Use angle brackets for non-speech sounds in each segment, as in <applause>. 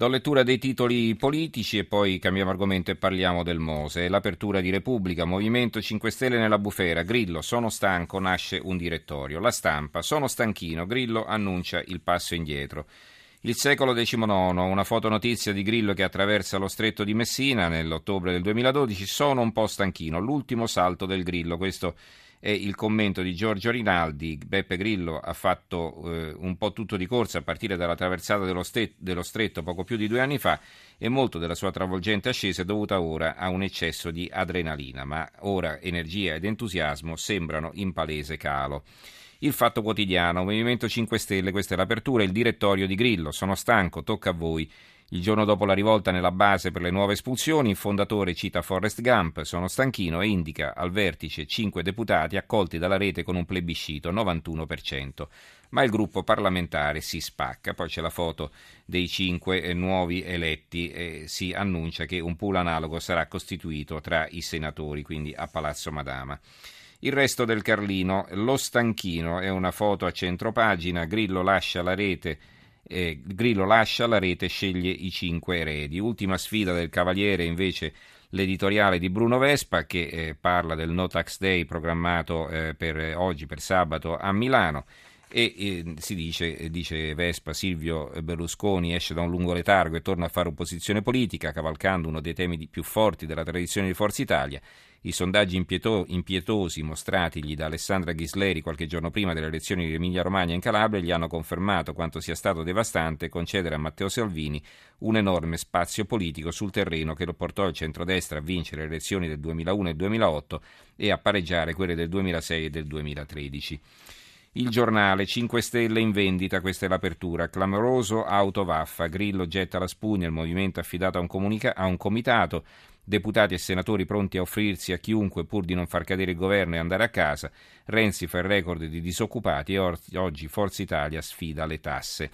Do lettura dei titoli politici e poi cambiamo argomento e parliamo del Mose. L'apertura di Repubblica, Movimento 5 Stelle nella bufera, Grillo, sono stanco, nasce un direttorio. La stampa, sono stanchino, Grillo annuncia il passo indietro. Il secolo XIX, una fotonotizia di Grillo che attraversa lo stretto di Messina nell'ottobre del 2012, sono un po' stanchino, l'ultimo salto del Grillo, questo è il commento di Giorgio Rinaldi. Beppe Grillo ha fatto eh, un po' tutto di corsa a partire dalla traversata dello, ste- dello, stretto poco più di due anni fa e molto della sua travolgente ascesa è dovuta ora a un eccesso di adrenalina, ma ora energia ed entusiasmo sembrano in palese calo. Il Fatto Quotidiano, Movimento 5 Stelle, questa è l'apertura, il direttorio di Grillo, sono stanco, tocca a voi. Il giorno dopo la rivolta nella base per le nuove espulsioni, il fondatore cita Forrest Gump, sono stanchino e indica al vertice cinque deputati accolti dalla rete con un plebiscito, 91%. Ma il gruppo parlamentare si spacca, poi c'è la foto dei cinque eh, nuovi eletti e si annuncia che un pool analogo sarà costituito tra i senatori, quindi a Palazzo Madama. Il resto del Carlino, lo stanchino, è una foto a centro pagina, Grillo lascia la rete eh, Grillo lascia la rete sceglie i cinque eredi. Ultima sfida del Cavaliere invece l'editoriale di Bruno Vespa che eh, parla del No Tax Day programmato eh, per oggi, per sabato a Milano e si dice, dice Vespa, Silvio Berlusconi esce da un lungo letargo e torna a fare opposizione politica cavalcando uno dei temi più forti della tradizione di Forza Italia i sondaggi impieto- impietosi mostratigli da Alessandra Ghisleri qualche giorno prima delle elezioni di Emilia-Romagna in Calabria gli hanno confermato quanto sia stato devastante concedere a Matteo Salvini un enorme spazio politico sul terreno che lo portò il centrodestra a vincere le elezioni del 2001 e 2008 e a pareggiare quelle del 2006 e del 2013. Il giornale 5 Stelle in vendita, questa è l'apertura. Clamoroso autovaffa. Grillo getta la spugna, il movimento affidato a un, comunica- a un comitato deputati e senatori pronti a offrirsi a chiunque pur di non far cadere il governo e andare a casa, Renzi fa il record di disoccupati e oggi Forza Italia sfida le tasse.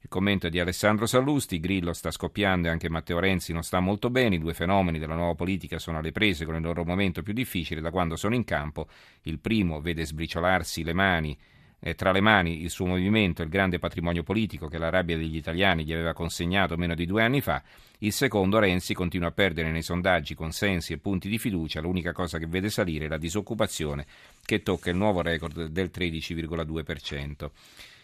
Il commento è di Alessandro Sallusti, Grillo sta scoppiando e anche Matteo Renzi non sta molto bene, i due fenomeni della nuova politica sono alle prese con il loro momento più difficile da quando sono in campo, il primo vede sbriciolarsi le mani eh, tra le mani il suo movimento, il grande patrimonio politico che la rabbia degli italiani gli aveva consegnato meno di due anni fa, il secondo Renzi continua a perdere nei sondaggi consensi e punti di fiducia, l'unica cosa che vede salire è la disoccupazione che tocca il nuovo record del 13,2%.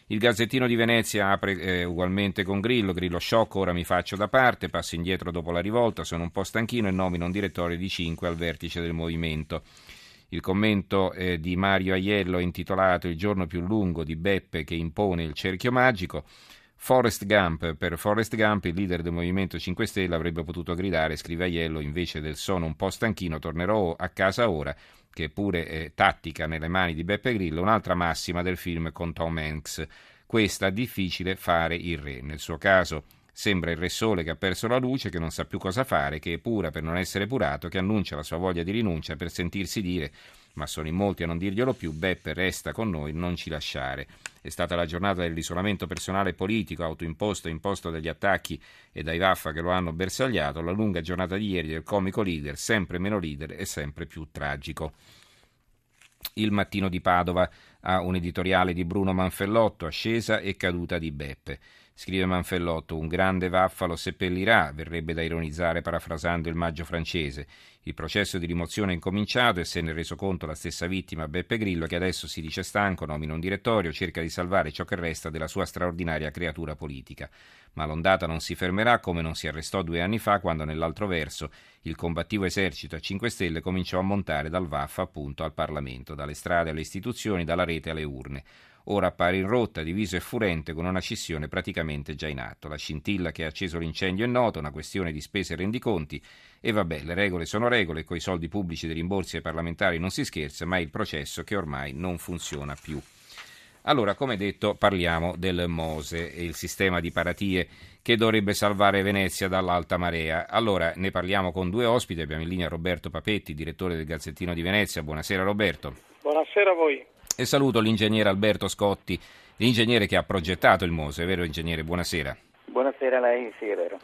Il Gazzettino di Venezia apre eh, ugualmente con Grillo, Grillo sciocco, ora mi faccio da parte, passo indietro dopo la rivolta, sono un po' stanchino e nomino un direttore di 5 al vertice del movimento. Il commento eh, di Mario Aiello intitolato Il giorno più lungo di Beppe che impone il cerchio magico. Forrest Gump, per Forrest Gump il leader del Movimento 5 Stelle avrebbe potuto gridare, scrive Aiello, invece del sono un po' stanchino, tornerò a casa ora, che pure è tattica nelle mani di Beppe Grillo, un'altra massima del film con Tom Hanks. Questa difficile fare il re. Nel suo caso Sembra il Re Sole che ha perso la luce, che non sa più cosa fare, che è pura per non essere purato, che annuncia la sua voglia di rinuncia per sentirsi dire ma sono in molti a non dirglielo più, Beppe resta con noi, non ci lasciare. È stata la giornata dell'isolamento personale e politico, autoimposto e imposto dagli attacchi e dai Vaffa che lo hanno bersagliato, la lunga giornata di ieri del comico leader, sempre meno leader e sempre più tragico. Il mattino di Padova ha un editoriale di Bruno Manfellotto, ascesa e caduta di Beppe. Scrive Manfellotto, un grande vaffa lo seppellirà, verrebbe da ironizzare parafrasando il maggio francese. Il processo di rimozione è incominciato e se ne è reso conto la stessa vittima Beppe Grillo che adesso si dice stanco, nomina un direttorio, cerca di salvare ciò che resta della sua straordinaria creatura politica. Ma l'ondata non si fermerà come non si arrestò due anni fa quando nell'altro verso il combattivo esercito a 5 Stelle cominciò a montare dal Vaffa appunto al Parlamento, dalle strade alle istituzioni, dalla rete alle urne ora appare in rotta, diviso e furente, con una scissione praticamente già in atto. La scintilla che ha acceso l'incendio è nota, una questione di spese e rendiconti, e vabbè, le regole sono regole, coi soldi pubblici dei rimborsi ai parlamentari non si scherza, ma è il processo che ormai non funziona più. Allora, come detto, parliamo del Mose e il sistema di paratie che dovrebbe salvare Venezia dall'alta marea. Allora, ne parliamo con due ospiti. Abbiamo in linea Roberto Papetti, direttore del Gazzettino di Venezia. Buonasera Roberto. Buonasera a voi. E saluto l'ingegnere Alberto Scotti, l'ingegnere che ha progettato il Mose, vero ingegnere? Buonasera. buonasera a lei, sì è vero.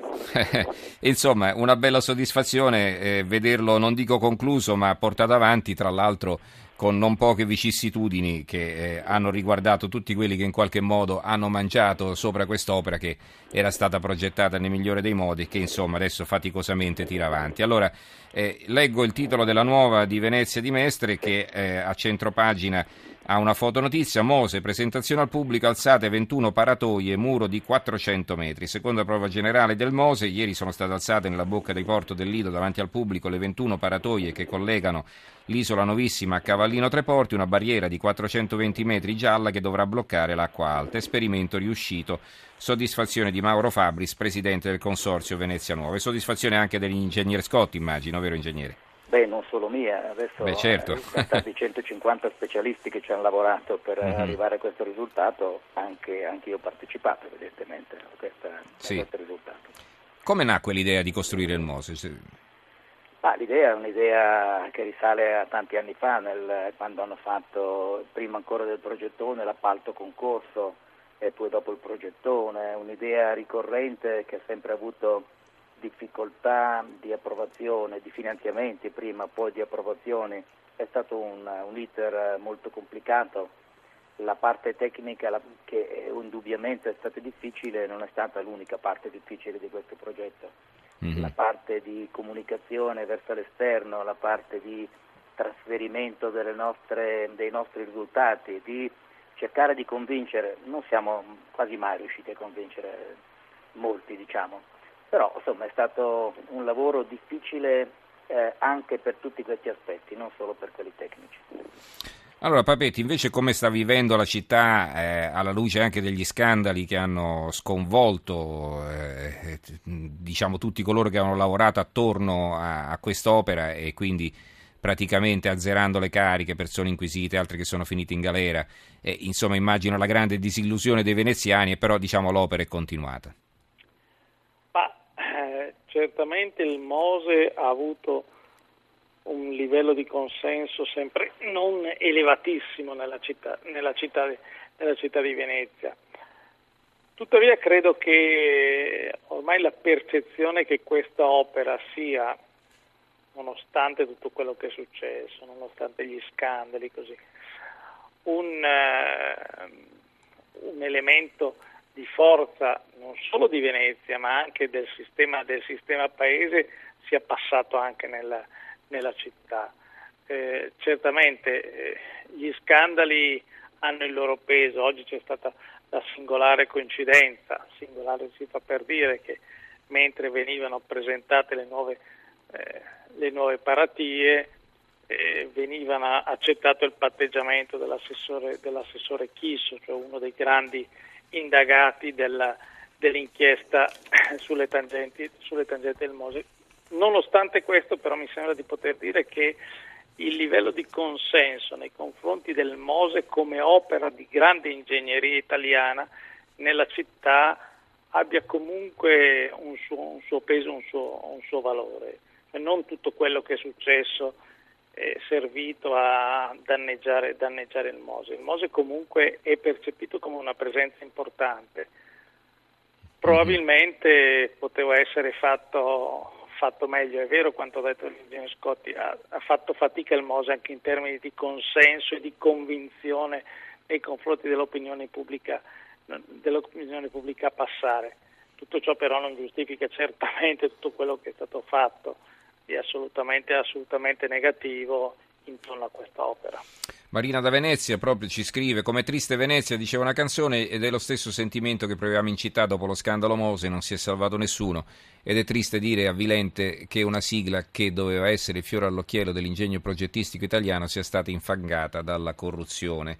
<laughs> Insomma, una bella soddisfazione eh, vederlo, non dico concluso, ma portato avanti, tra l'altro con non poche vicissitudini che eh, hanno riguardato tutti quelli che in qualche modo hanno mangiato sopra quest'opera che era stata progettata nel migliore dei modi e che insomma adesso faticosamente tira avanti. Allora, eh, leggo il titolo della nuova di Venezia di Mestre che eh, a centropagina ha una fotonotizia, Mose, presentazione al pubblico, alzate 21 paratoie, muro di 400 metri. Seconda prova generale del Mose, ieri sono state alzate nella bocca di porto del Lido davanti al pubblico le 21 paratoie che collegano l'isola Novissima a Cavallino Treporti, una barriera di 420 metri gialla che dovrà bloccare l'acqua alta. Esperimento riuscito. Soddisfazione di Mauro Fabris, presidente del consorzio Venezia Nuova. E soddisfazione anche dell'ingegnere Scotti, immagino, vero ingegnere? Beh, non solo mia, adesso Beh, certo. sono stati 150 specialisti che ci hanno lavorato per mm-hmm. arrivare a questo risultato, anche, anche, io ho partecipato evidentemente a, questa, sì. a questo risultato. Come nacque l'idea di costruire il Mose? Ah, l'idea è un'idea che risale a tanti anni fa, nel, quando hanno fatto prima ancora del progettone l'appalto concorso e poi dopo il progettone, un'idea ricorrente che ha sempre avuto difficoltà di approvazione, di finanziamenti prima, poi di approvazioni, è stato un, un iter molto complicato. La parte tecnica la, che indubbiamente è stata difficile non è stata l'unica parte difficile di questo progetto. Mm-hmm. La parte di comunicazione verso l'esterno, la parte di trasferimento nostre, dei nostri risultati, di cercare di convincere, non siamo quasi mai riusciti a convincere molti, diciamo, però insomma è stato un lavoro difficile eh, anche per tutti questi aspetti, non solo per quelli tecnici. Allora Papetti, invece come sta vivendo la città eh, alla luce anche degli scandali che hanno sconvolto eh, diciamo tutti coloro che hanno lavorato attorno a, a quest'opera e quindi praticamente azzerando le cariche, persone inquisite, altre che sono finite in galera, eh, insomma immagino la grande disillusione dei veneziani, però diciamo l'opera è continuata certamente il Mose ha avuto un livello di consenso sempre non elevatissimo nella città, nella città, nella città di Venezia. Tuttavia credo che ormai la percezione che questa opera sia, nonostante tutto quello che è successo, nonostante gli scandali, così, un, uh, un elemento di forza non solo di Venezia ma anche del sistema, del sistema paese sia passato anche nella, nella città. Eh, certamente eh, gli scandali hanno il loro peso, oggi c'è stata la singolare coincidenza, singolare si fa per dire che mentre venivano presentate le nuove, eh, le nuove paratie eh, veniva accettato il patteggiamento dell'assessore, dell'assessore Chisso, cioè uno dei grandi indagati della, dell'inchiesta <coughs> sulle tangenti, sulle tangenti del Mose. Nonostante questo però mi sembra di poter dire che il livello di consenso nei confronti del Mose come opera di grande ingegneria italiana nella città abbia comunque un suo, un suo peso, un suo, un suo valore. Non tutto quello che è successo servito a danneggiare, danneggiare, il Mose. Il Mose comunque è percepito come una presenza importante. Probabilmente poteva essere fatto, fatto meglio, è vero quanto ha detto l'ingegnere Scotti, ha, ha, fatto fatica il Mose anche in termini di consenso e di convinzione nei confronti dell'opinione pubblica, dell'opinione pubblica a passare. Tutto ciò però non giustifica certamente tutto quello che è stato fatto è assolutamente, assolutamente negativo intorno a questa opera. Marina da Venezia proprio ci scrive come triste Venezia diceva una canzone ed è lo stesso sentimento che proviamo in città dopo lo scandalo Mose, non si è salvato nessuno ed è triste dire avvilente che una sigla che doveva essere il fiore all'occhiello dell'ingegno progettistico italiano sia stata infangata dalla corruzione.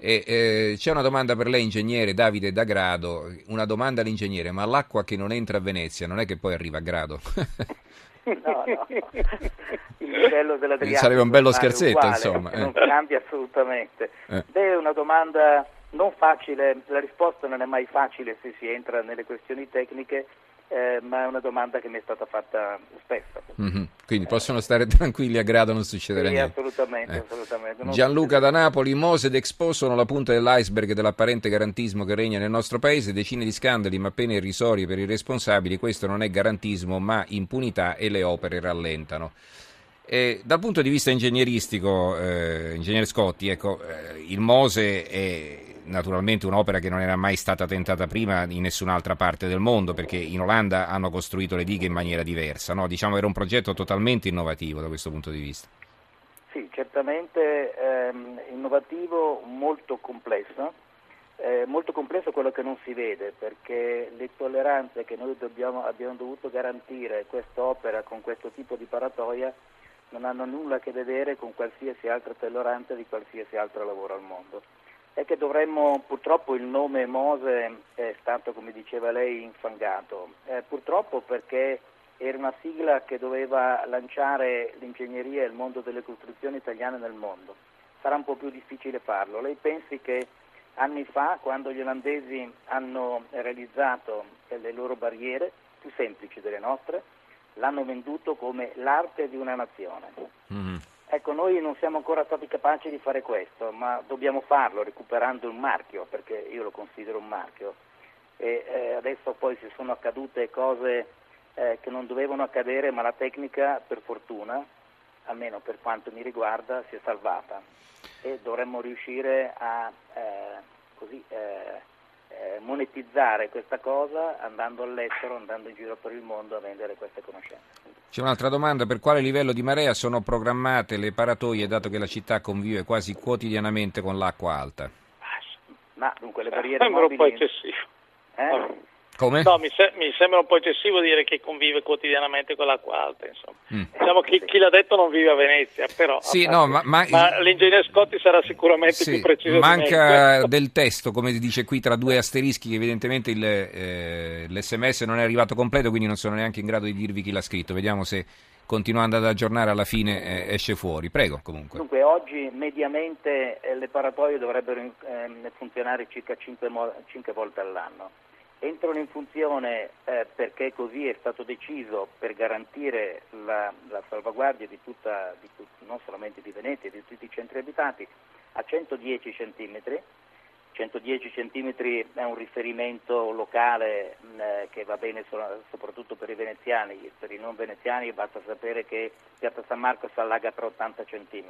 E, eh, c'è una domanda per lei, ingegnere Davide da Grado, una domanda all'ingegnere, ma l'acqua che non entra a Venezia non è che poi arriva a Grado? <laughs> No, no. <laughs> Il livello dell'Adriatico sarebbe un bello scherzetto, uguale, insomma. Non eh. cambia assolutamente. Eh. Beh, è una domanda non facile, la risposta non è mai facile se si entra nelle questioni tecniche, eh, ma è una domanda che mi è stata fatta spesso. Mm-hmm. Quindi eh. possono stare <laughs> tranquilli, a grado non succederà sì, niente. Assolutamente, eh. assolutamente. Non Gianluca da Napoli, Mose ed Expo sono la punta dell'iceberg dell'apparente garantismo che regna nel nostro paese, decine di scandali ma pene irrisorie per i responsabili, questo non è garantismo ma impunità e le opere rallentano. Eh, dal punto di vista ingegneristico, eh, ingegnere Scotti, ecco, eh, il Mose è naturalmente un'opera che non era mai stata tentata prima in nessun'altra parte del mondo, perché in Olanda hanno costruito le dighe in maniera diversa. No? Diciamo era un progetto totalmente innovativo da questo punto di vista. Sì, certamente ehm, innovativo, molto complesso. Eh, molto complesso quello che non si vede perché le tolleranze che noi dobbiamo, abbiamo dovuto garantire quest'opera con questo tipo di paratoia non hanno nulla a che vedere con qualsiasi altra tolleranza di qualsiasi altro lavoro al mondo. È che dovremmo, purtroppo il nome Mose è stato, come diceva lei, infangato, eh, purtroppo perché era una sigla che doveva lanciare l'ingegneria e il mondo delle costruzioni italiane nel mondo. Sarà un po' più difficile farlo. Lei pensi che anni fa, quando gli olandesi hanno realizzato le loro barriere, più semplici delle nostre, l'hanno venduto come l'arte di una nazione. Mm-hmm. Ecco, noi non siamo ancora stati capaci di fare questo, ma dobbiamo farlo recuperando un marchio, perché io lo considero un marchio. E eh, adesso poi si sono accadute cose eh, che non dovevano accadere, ma la tecnica, per fortuna, almeno per quanto mi riguarda, si è salvata. E dovremmo riuscire a eh, così, eh, monetizzare questa cosa andando all'estero, andando in giro per il mondo a vendere queste conoscenze. C'è un'altra domanda, per quale livello di marea sono programmate le paratoie dato che la città convive quasi quotidianamente con l'acqua alta? Ma dunque le barriere Sembra mobili... un po' eccessivo. Eh? Come? No, mi, se- mi, sembra un po' eccessivo dire che convive quotidianamente con l'acqua alta. Insomma. Mm. Diciamo che chi l'ha detto non vive a Venezia, però sì, no, ma, ma, ma l'ingegnere Scotti sarà sicuramente sì, più preciso. Manca del testo, come si dice qui, tra due asterischi, che evidentemente il, eh, l'SMS non è arrivato completo, quindi non sono neanche in grado di dirvi chi l'ha scritto. Vediamo se continuando ad aggiornare alla fine eh, esce fuori. Prego comunque. Dunque oggi mediamente eh, le paratoie dovrebbero eh, funzionare circa 5, mo- 5 volte all'anno entrano in funzione eh, perché così è stato deciso per garantire la, la salvaguardia di tutta, di tut, non solamente di Venezia, di tutti i centri abitati, a 110 centimetri 110 cm è un riferimento locale mh, eh, che va bene so- soprattutto per i veneziani, per i non veneziani basta sapere che Piazza San Marco si allaga per 80 cm.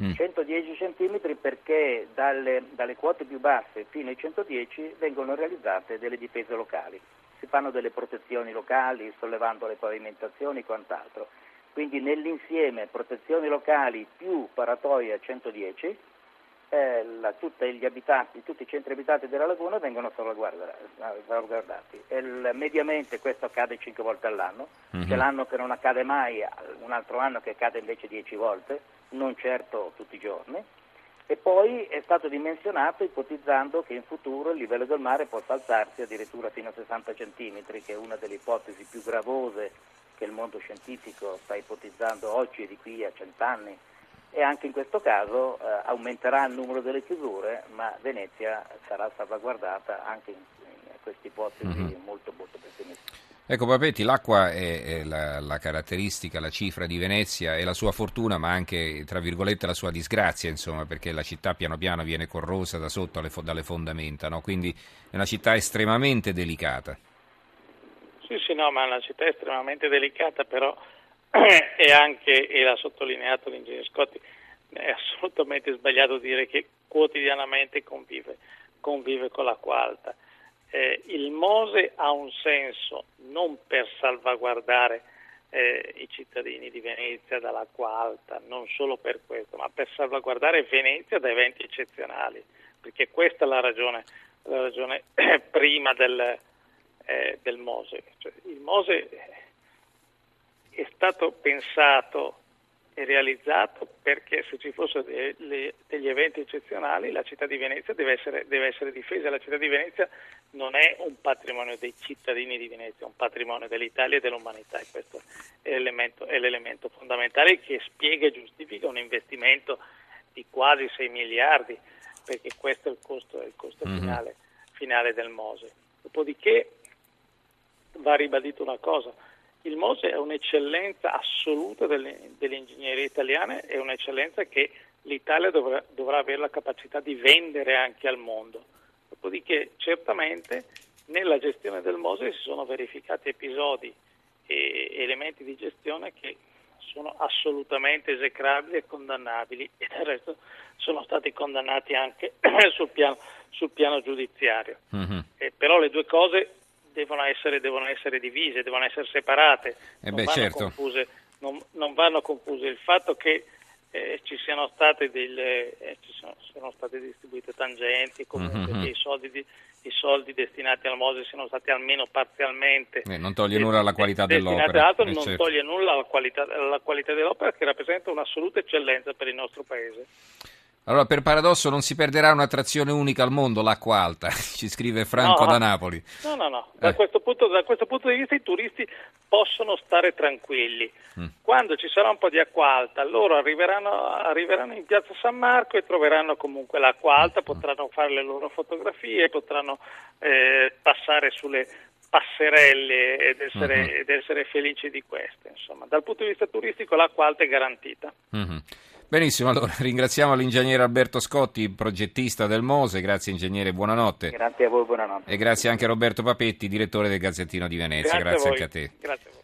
Mm. 110 cm perché dalle, dalle quote più basse fino ai 110 vengono realizzate delle difese locali, si fanno delle protezioni locali sollevando le pavimentazioni e quant'altro. Quindi nell'insieme protezioni locali più paratoia 110 eh, la, tutti, abitati, tutti i centri abitati della laguna vengono salvaguardati. Il, mediamente questo accade 5 volte all'anno, mm-hmm. c'è l'anno che non accade mai, un altro anno che accade invece 10 volte, non certo tutti i giorni. E poi è stato dimensionato ipotizzando che in futuro il livello del mare possa alzarsi addirittura fino a 60 cm, che è una delle ipotesi più gravose che il mondo scientifico sta ipotizzando oggi e di qui a cent'anni e anche in questo caso eh, aumenterà il numero delle chiusure, ma Venezia sarà salvaguardata anche in, in queste ipotesi mm-hmm. molto, molto pessimistiche. Ecco Papetti, l'acqua è, è la, la, caratteristica, la cifra di Venezia e la sua fortuna, ma anche, tra virgolette, la sua disgrazia, insomma, perché la città piano piano viene corrosa da sotto alle, dalle fondamenta, no? quindi è una città estremamente delicata. Sì, sì, no, ma è una città estremamente delicata, però e anche, e l'ha sottolineato l'ingegnere Scotti, è assolutamente sbagliato dire che quotidianamente convive, convive con l'acqua alta. Eh, il Mose ha un senso non per salvaguardare eh, i cittadini di Venezia dall'acqua alta, non solo per questo, ma per salvaguardare Venezia da eventi eccezionali, perché questa è la ragione, la ragione prima del, eh, del Mose. Cioè, il Mose è stato pensato e realizzato perché se ci fossero de- degli eventi eccezionali la città di Venezia deve essere, deve essere, difesa. La città di Venezia non è un patrimonio dei cittadini di Venezia, è un patrimonio dell'Italia e dell'umanità e questo è l'elemento, è l'elemento fondamentale che spiega e giustifica un investimento di quasi 6 miliardi perché questo è il costo, è il costo mm-hmm. finale, finale del Mose. Dopodiché va ribadito una cosa, il Mose è un'eccellenza assoluta delle, ingegnerie italiane, è un'eccellenza che l'Italia dovrà, dovrà avere la capacità di vendere anche al mondo. Dopodiché certamente nella gestione del Mose si sono verificati episodi e elementi di gestione che sono assolutamente esecrabili e condannabili e del resto sono stati condannati anche <clears throat> sul piano, sul piano giudiziario. Mm-hmm. Eh, però le due cose devono essere, devono essere divise, devono essere separate, eh beh, non, vanno certo. confuse, non, non, vanno confuse. Il fatto che eh, ci siano state delle, eh, ci sono, sono, state distribuite tangenti, comunque mm-hmm. che i soldi, di, i soldi, destinati al Mose siano stati almeno parzialmente eh, non toglie nulla alla qualità dell'opera altro, eh, non certo. toglie nulla alla qualità, alla qualità dell'opera che rappresenta un'assoluta eccellenza per il nostro paese allora, per paradosso, non si perderà un'attrazione unica al mondo, l'acqua alta, <laughs> ci scrive Franco no, da Napoli. No, no, no, da, eh. questo punto, da, questo punto, di vista i turisti possono stare tranquilli. Mm. Quando ci sarà un po' di acqua alta, loro arriveranno, arriveranno, in piazza San Marco e troveranno comunque l'acqua alta, mm. potranno fare le loro fotografie, potranno eh, passare sulle passerelle ed essere, mm-hmm. ed essere, felici di queste. Insomma, dal punto di vista turistico l'acqua alta è garantita. Mm-hmm. Benissimo, allora <laughs> ringraziamo l'ingegnere Alberto Scotti, progettista del Mose, grazie ingegnere, buonanotte. Grazie a voi, buonanotte. E grazie anche a Roberto Papetti, direttore del Gazzettino di Venezia, grazie, grazie anche a te. Grazie a voi.